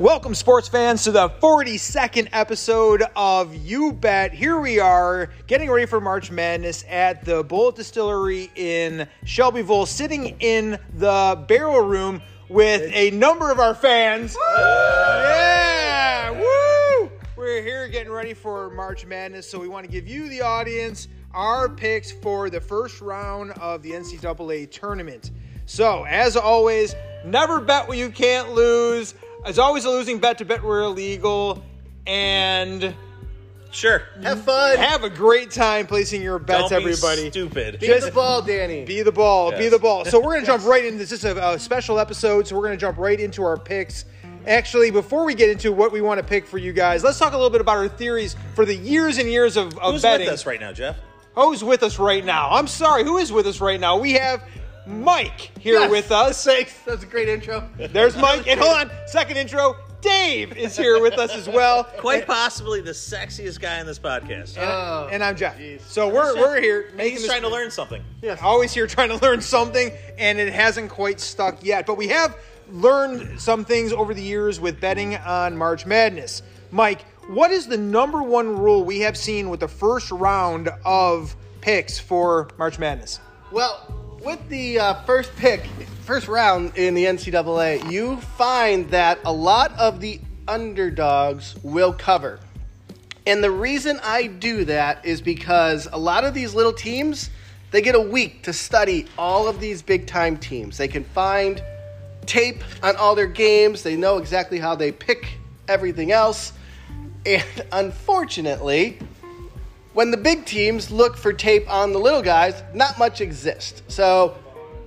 Welcome, sports fans, to the 42nd episode of You Bet. Here we are, getting ready for March Madness at the Bulleit Distillery in Shelbyville, sitting in the barrel room with a number of our fans. Yeah! Woo! We're here getting ready for March Madness, so we want to give you, the audience, our picks for the first round of the NCAA tournament. So, as always, never bet what you can't lose. It's always a losing bet to bet we're illegal. And Sure. Have fun. have a great time placing your bets, Don't be everybody. stupid. Be just- the ball, Danny. Be the ball, be the ball. So we're gonna jump right into this. This is a, a special episode, so we're gonna jump right into our picks. Actually, before we get into what we want to pick for you guys, let's talk a little bit about our theories for the years and years of, of Who's betting. with us right now, Jeff? Who's with us right now? I'm sorry, who is with us right now? We have Mike here Yes. with us. Sakes. That was a great intro. There's Mike, and hold on, second intro. Dave is here with us as well. Quite possibly the sexiest guy in this podcast. Oh, and I'm Jeff. Oh, jeez. So we're we're here And making he's this trying to learn something. Yes. always here trying to learn something, and it hasn't quite stuck yet. But we have learned some things over the years with betting on March Madness. Mike, what is the number one rule we have seen with the first round of picks for March Madness? Well, with the uh, first pick, first round in the NCAA, you find that a lot of the underdogs will cover. And the reason I do that is because a lot of these little teams, they get a week to study all of these big time teams. They can find tape on all their games, they know exactly how they pick everything else. And unfortunately, when the big teams look for tape on the little guys, not much exists. So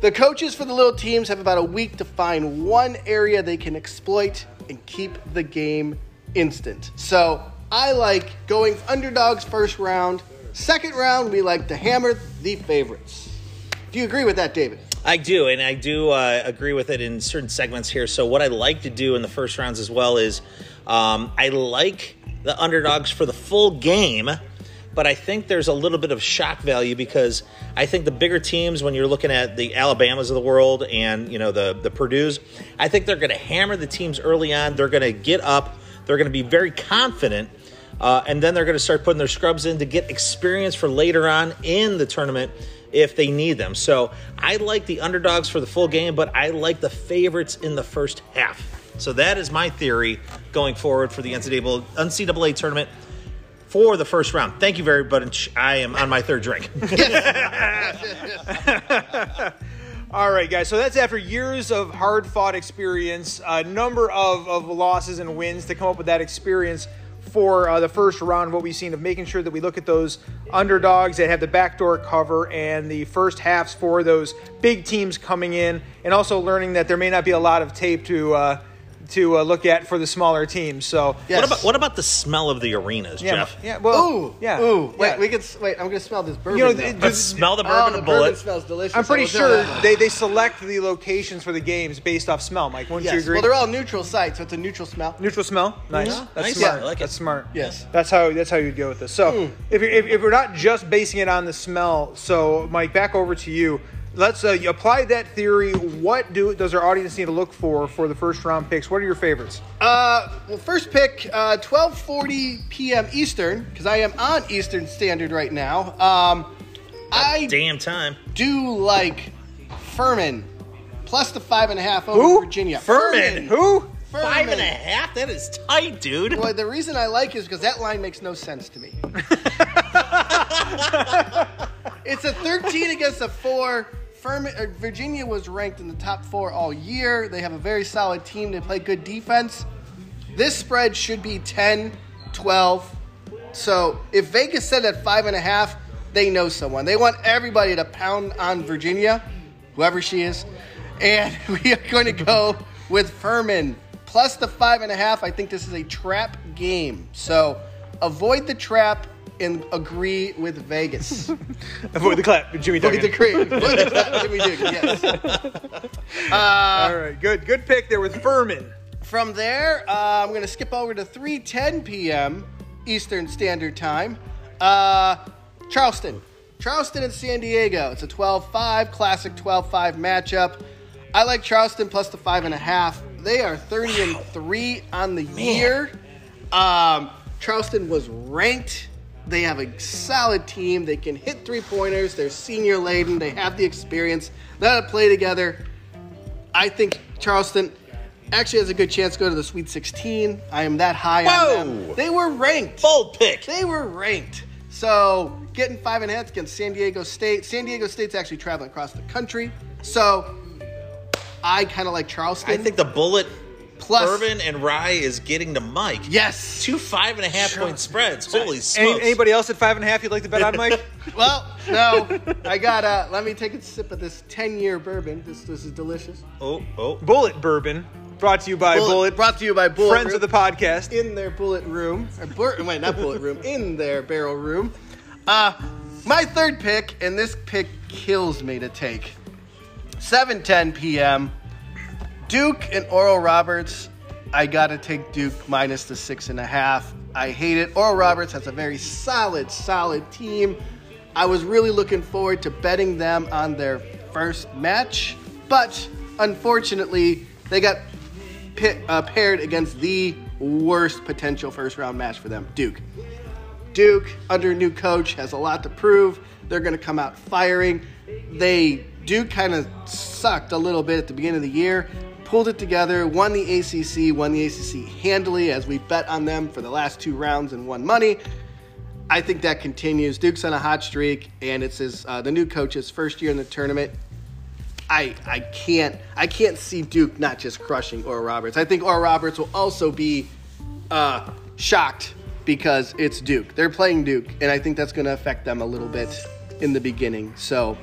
the coaches for the little teams have about a week to find one area they can exploit and keep the game instant. So I like going underdogs first round. Second round, we like to hammer the favorites. Do you agree with that, David? I do, and I do uh, agree with it in certain segments here. So, what I like to do in the first rounds as well is um, I like the underdogs for the full game, but I think there's a little bit of shock value because I think the bigger teams, when you're looking at the Alabamas of the world and you know the the Purdue's, I think they're going to hammer the teams early on. They're going to get up. They're going to be very confident. Uh, and then they're going to start putting their scrubs in to get experience for later on in the tournament if they need them. So I like the underdogs for the full game, but I like the favorites in the first half. So that is my theory going forward for the NCAA, NCAA tournament for the first round. Thank you very much. I am on my third drink. All right, guys. So that's after years of hard fought experience, a number of, of losses and wins to come up with that experience for uh, the first round. What we've seen of making sure that we look at those underdogs that have the backdoor cover and the first halves for those big teams coming in, and also learning that there may not be a lot of tape to uh, to uh, look at for the smaller teams. So Yes. What about what about the smell of the arenas, yeah, Jeff? yeah. Well, Ooh, yeah. Ooh, wait, yeah. we can wait. I'm gonna smell this bourbon. You know, now. it- Let's smell the oh, bourbon the and bourbon smells delicious. I'm pretty I will tell sure they, they select the locations for the games based off smell. Mike, wouldn't you agree? Well, they're all neutral sites, so it's a neutral smell. Neutral smell, nice. Yeah. That's Nice. smart. Yeah, I like it. That's smart. Yes. That's how that's how you'd go with this. So if, you're, if if we're not just basing it on the smell, so Mike, back over to you let's uh, apply that theory. What do does our audience need to look for for the first round picks? What are your favorites? Uh, well, first pick, uh, twelve forty p.m. Eastern, because I am on Eastern Standard right now. Um, I damn time do like Furman plus the five and a half over Who? Virginia. Furman. Furman. Who? Furman. Five and a half? That is tight, dude. Well, the reason I like is because that line makes no sense to me. it's a 13 against a 4 uh, Virginia was ranked in the top four all year. They have a very solid team. They play good defense. This spread should be 10, 12. So if Vegas said at five and a half, they know someone. They want everybody to pound on Virginia, whoever she is. And we are going to go with Furman plus the five and a half. I think this is a trap game. So avoid the trap and agree with Vegas. Avoid the clap, Jimmy Avoid Dugan. the cream. Avoid the trap, Jimmy Dugan, yes. All right, good, good pick there with Furman. From there, uh, I'm going to skip over to 3:10 p.m. Eastern Standard Time. Uh, Charleston, Charleston and San Diego. It's a 12-5 classic 12-5 matchup. I like Charleston plus the five and a half. They are 30 and 3 on the year. Um, Charleston was ranked. They have a solid team. They can hit three pointers. They're senior laden. They have the experience. They play together. I think Charleston actually has a good chance to go to the Sweet 16. I am that high Whoa. on them. They were ranked. Bold pick. They were ranked. So getting five and a half against San Diego State. San Diego State's actually traveling across the country. So I kind of like Charleston. I think the Bulleit Plus- bourbon and rye is getting to Mike. yes. Two five and a half point spreads. Holy Any, smokes. anybody else at five and a half you'd like to bet on, Mike? Well, no, I got. Uh, let me take a sip of this ten-year bourbon. This this is delicious. Oh, oh. Bulleit Bourbon, brought to you by Bulleit, brought to you by Bulleit. friends Room. of the podcast. in their bullet room. Or bur- wait, not bullet room. In their barrel room. Uh, my third pick, and this pick kills me to take. 7:10 p.m. Duke and Oral Roberts. I gotta take Duke minus the six and a half. I hate it. Oral Roberts has a very solid, solid team. I was really looking forward to betting them on their first match, but unfortunately, they got pit, uh, paired against the worst potential first round match for them, Duke. Duke, under new coach, has a lot to prove. They're going to come out firing. They Duke kind of sucked a little bit at the beginning of the year, pulled it together, won the ACC, won the ACC handily as we bet on them for the last two rounds and won money. I think that continues. Duke's on a hot streak, and it's his uh, the new coach's first year in the tournament. I I can't I can't see Duke not just crushing Oral Roberts. I think Oral Roberts will also be uh, shocked because it's Duke. They're playing Duke, and I think that's going to affect them a little bit in the beginning. So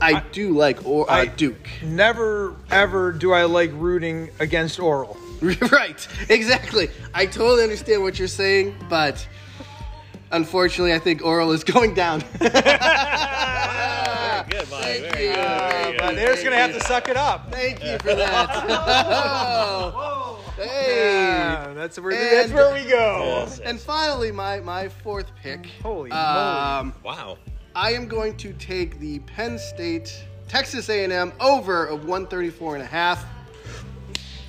I, do like or, uh, I- Duke. Never ever do I like rooting against Oral. right, exactly. I totally understand what you're saying, but unfortunately, I think Oral is going down. Very good, Mike. Thank you. good. Very good. They're just gonna have to suck it up. Thank you for that. Oh, hey. Yeah, that's where And- that's where we go. Yes. And finally, my, my fourth pick. Holy um, Wow. I am going to take the Penn State Texas A&M over of 134 and a half.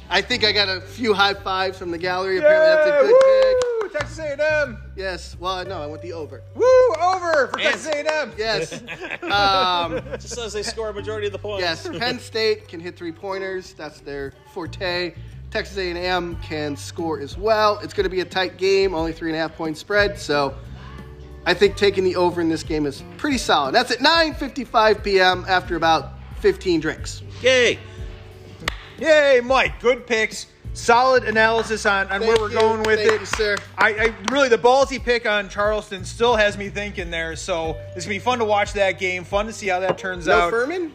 I think I got a few high fives from the gallery. Apparently, that's a good pick. Texas A&M. Yes. Well, no, I want the over. Woo! Over for And- Texas A&M. Yes. um, Just as they score a majority of the points. yes. Penn State can hit three pointers. That's their forte. Texas A&M can score as well. It's going to be a tight game, only three and a half point spread. So I think taking the over in this game is pretty solid. That's at 9:55 p.m. after about 15 drinks. Yay. Yay, Mike. Good picks. Solid analysis on, on where we're you. going with Thank it. you, sir. I, I really the ballsy pick on Charleston still has me thinking there. So it's gonna be fun to watch that game. Fun to see how that turns No out. Furman.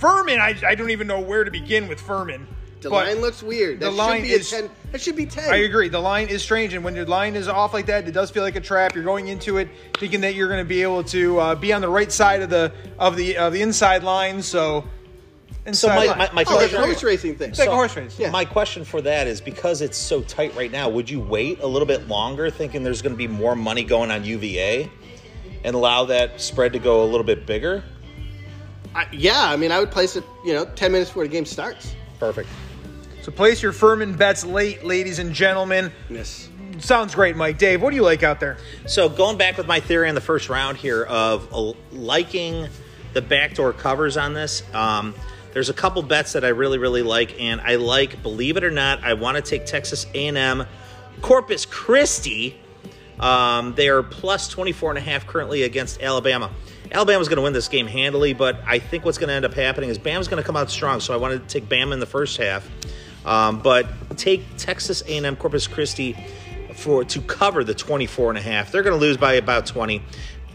Furman, I, I don't even know where to begin with Furman. The But line looks weird. the That line be is- a 10. That should be 10. I agree. The line is strange, and when your line is off like that, it does feel like a trap. You're going into it thinking that you're going to be able to uh, be on the right side of the of the of the inside line. So, So my, my, my Oh, like question, a horse racing thing. It's like a horse race. Yeah. my question for that is because it's so tight right now, would you wait a little bit longer thinking there's going to be more money going on UVA and allow that spread to go a little bit bigger? I, yeah, I mean, I would place it, you know, 10 minutes before the game starts. Perfect. So place your Furman bets late, ladies and gentlemen. Yes. Sounds great, Mike. Dave, what do you like out there? So going back with my theory in the first round here of uh, liking the backdoor covers on this, um, there's a couple bets that I really really like, and I like. Believe it or not, I want to take Texas A&M, Corpus Christi. Um, they are plus 24 and a half currently against Alabama. Alabama's going to win this game handily, but I think what's going to end up happening is Bama's going to come out strong. So I wanted to take Bama in the first half, um, but take Texas A&M Corpus Christi for to cover the 24 and a half. They're going to lose by about 20.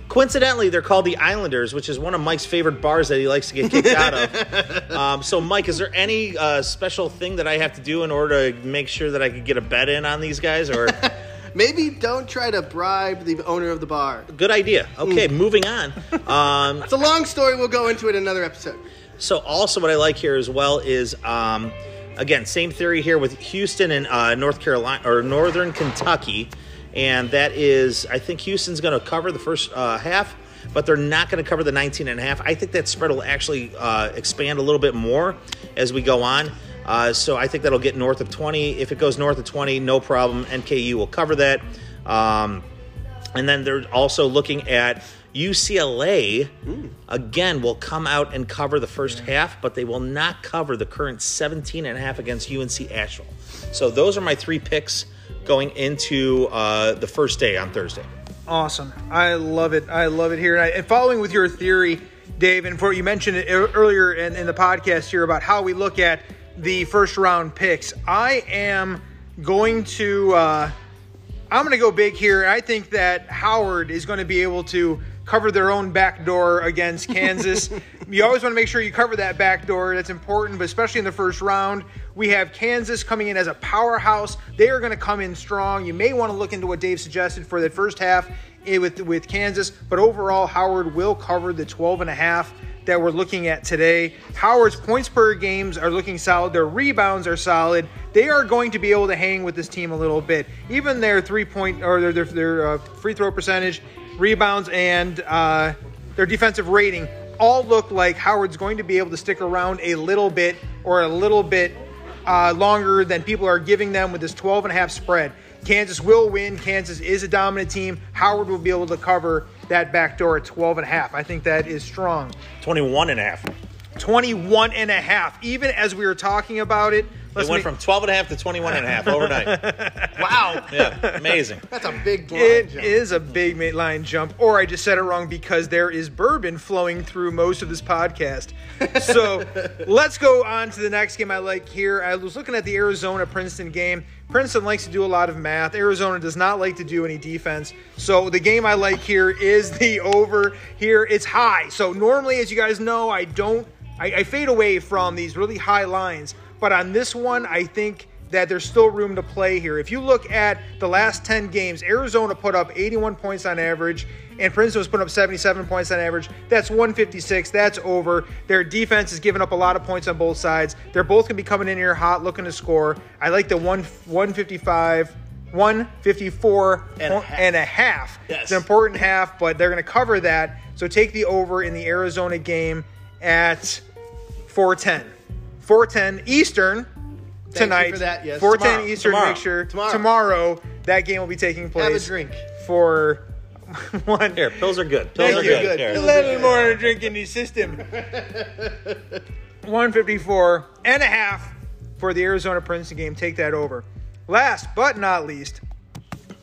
Coincidentally, they're called the Islanders, which is one of Mike's favorite bars that he likes to get kicked out of. Um, so, Mike, is there any uh, special thing that I have to do in order to make sure that I could get a bet in on these guys? Or Maybe don't try to bribe the owner of the bar. good idea. Okay, moving on. Um, It's a long story. We'll go into it in another episode. So also what I like here as well is um, again same theory here with Houston and uh, North Carolina or Northern Kentucky, and that is I think Houston's going to cover the first uh, half, but they're not going to cover the 19 and a half. I think that spread will actually uh, expand a little bit more as we go on. Uh, so I think that'll get north of 20. If it goes north of 20, no problem. NKU will cover that. Um, and then they're also looking at UCLA. Again, will come out and cover the first half, but they will not cover the current 17 and a half against UNC Asheville. So those are my three picks going into uh, the first day on Thursday. Awesome. I love it. I love it here. And, I, and following with your theory, Dave, and for you mentioned it earlier in, in the podcast here about how we look at the first round picks, I am going to uh, I'm going to go big here. I think that Howard is going to be able to cover their own back door against Kansas. you always want to make sure you cover that back door. That's important, but especially in the first round. We have Kansas coming in as a powerhouse. They are going to come in strong. You may want to look into what Dave suggested for the first half eh, with with Kansas, but overall Howard will cover the 12 and a half that we're looking at today. Howard's points per games are looking solid. Their rebounds are solid. They are going to be able to hang with this team a little bit. Even their three point or their their, their uh, free throw percentage, rebounds, and uh, their defensive rating all look like Howard's going to be able to stick around a little bit or a little bit uh, longer than people are giving them with this 12 and a half spread. Kansas will win. Kansas is a dominant team. Howard will be able to cover that back door at 12 and a half. I think that is strong. 21 and a half. 21 and a half. Even as we were talking about it, It let's went make- from 12 and a half to 21 and a half overnight. Wow. yeah, amazing. That's a big line It jump. is a big line jump, or I just said it wrong because there is bourbon flowing through most of this podcast. So let's go on to the next game I like here. I was looking at the Arizona Princeton game. Princeton likes to do a lot of math. Arizona does not like to do any defense. So the game I like here is the over here. It's high. So normally, as you guys know, I don't, I, I fade away from these really high lines. But on this one, I think that there's still room to play here. If you look at the last 10 games, Arizona put up 81 points on average, and Princeton was putting up 77 points on average. That's 156. That's over. Their defense is giving up a lot of points on both sides. They're both going to be coming in here hot, looking to score. I like the one 155. 154 And a half. and a half. Yes. It's an important half, but they're going to cover that. So take the over in the Arizona game at 410. 410 Eastern Thank you tonight. for that, yes. 410 Tomorrow. Eastern. Tomorrow. Make sure Tomorrow. tomorrow that game will be taking place. Have a drink. for one. Here, pills are good. Pills Thank are you. good. Good. Here. A Pills little more to drink in the system. 154 and a half for the Arizona Princeton game. Take that over. Last but not least,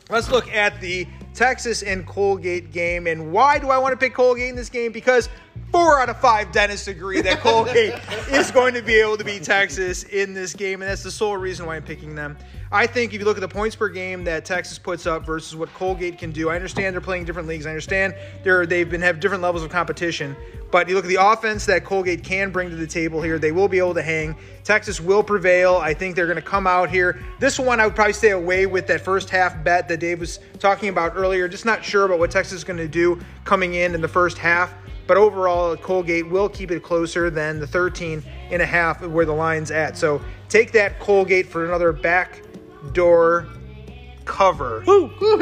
let's look at the Texas and Colgate game. And why do I want to pick Colgate in this game? Because four out of five dentists agree that Colgate is going to be able to beat Texas in this game, and that's the sole reason why I'm picking them. I think if you look at the points per game that Texas puts up versus what Colgate can do, I understand they're playing different leagues. I understand they're they've been have different levels of competition, but you look at the offense that Colgate can bring to the table here. They will be able to hang. Texas will prevail. I think they're going to come out here. This one I would probably stay away with that first half bet that Dave was talking about earlier. Just not sure about what Texas is going to do coming in in the first half. But overall, Colgate will keep it closer than the 13 and a half where the line's at. So take that Colgate for another backdoor cover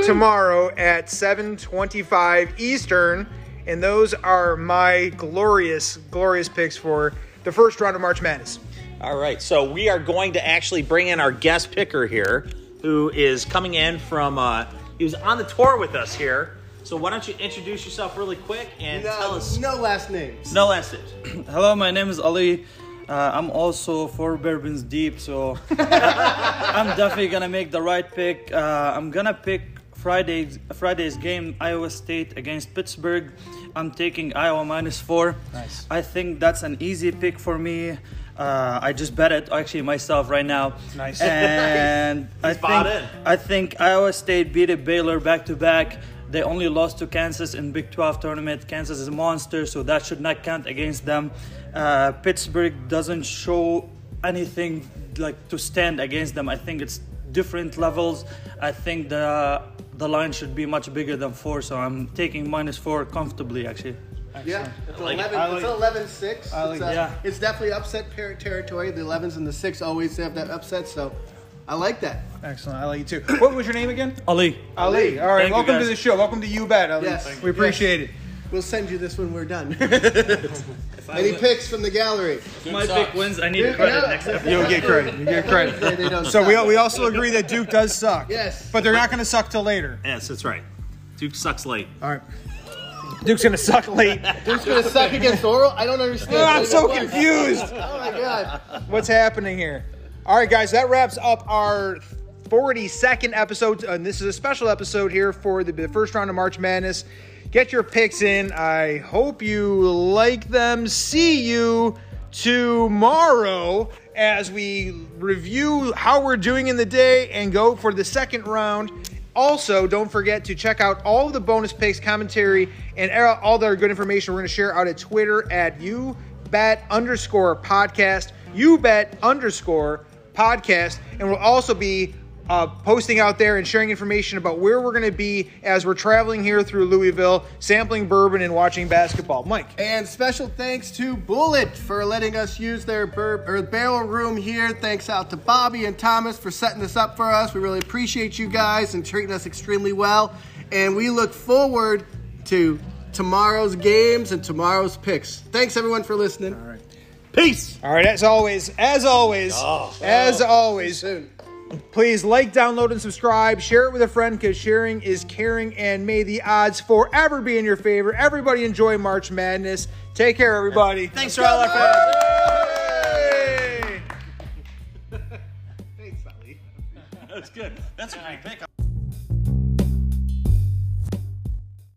tomorrow at 7:25 Eastern, and those are my glorious, glorious picks for the first round of March Madness. All right, so we are going to actually bring in our guest picker here, who is coming in from. Uh, he was on the tour with us here. So why don't you introduce yourself really quick and tell us? no last names. No last it. Hello, my name is Ali. Uh, I'm also four bourbons deep, so I'm definitely gonna make the right pick. Uh, I'm gonna pick Friday's Friday's game, Iowa State against Pittsburgh. I'm taking Iowa minus four. Nice. I think that's an easy pick for me. Uh, I just bet it actually myself right now. Nice. And I He's bought think in. I think Iowa State beat it Baylor back to back. They only lost to Kansas in Big 12 tournament. Kansas is a monster, so that should not count against them. Uh, Pittsburgh doesn't show anything like to stand against them. I think it's different levels. I think the the line should be much bigger than four, so I'm taking minus four comfortably actually. Yeah, it's like 11. I it's like- 11 6. Like- it's, uh, yeah. it's definitely upset territory. The 11s and the 6 always have that upset, so I like that. Excellent. I like you too. What was your name again? Ali. Ali. All right. Thank Welcome to guys. the show. Welcome to You Bet, Ali. Yes. We appreciate it. We'll send you this when we're done. Any picks from the gallery? My pick wins. I need Dude, credit yeah. next episode. You'll get credit. You get They, credit. they don't So we, we also agree that Duke does suck. Yes. But they're not going to suck till later. Yes, that's right. Duke sucks late. All right. Duke's going to suck late. Duke's gonna suck against Oral. I don't understand. Oh, I'm so confused. Oh my god. What's happening here? All right, guys, that wraps up our 42nd episode. And this is a special episode here for the, first round of March Madness. Get your picks in. I hope you like them. See you tomorrow as we review how we're doing in the day and go for the second round. Also, don't forget to check out all the bonus picks, commentary, and all the good information we're going to share out at Twitter at you bet underscore podcast, you bet underscore podcast, and we'll also be uh, posting out there and sharing information about where we're going to be as we're traveling here through Louisville, sampling bourbon and watching basketball. Mike. And special thanks to Bulleit for letting us use their bur- or barrel room here. Thanks out to Bobby and Thomas for setting this up for us. We really appreciate you guys and treating us extremely well. And we look forward to tomorrow's games and tomorrow's picks. Thanks everyone for listening. All right. Peace. All right, as always, as always, as always, Soon. Please like, download, and subscribe. Share it with a friend because sharing is caring, and may the odds forever be in your favor. Everybody enjoy March Madness. Take care, everybody. Thanks for all our fans. Thanks, Sally. That's good. That's a great pick.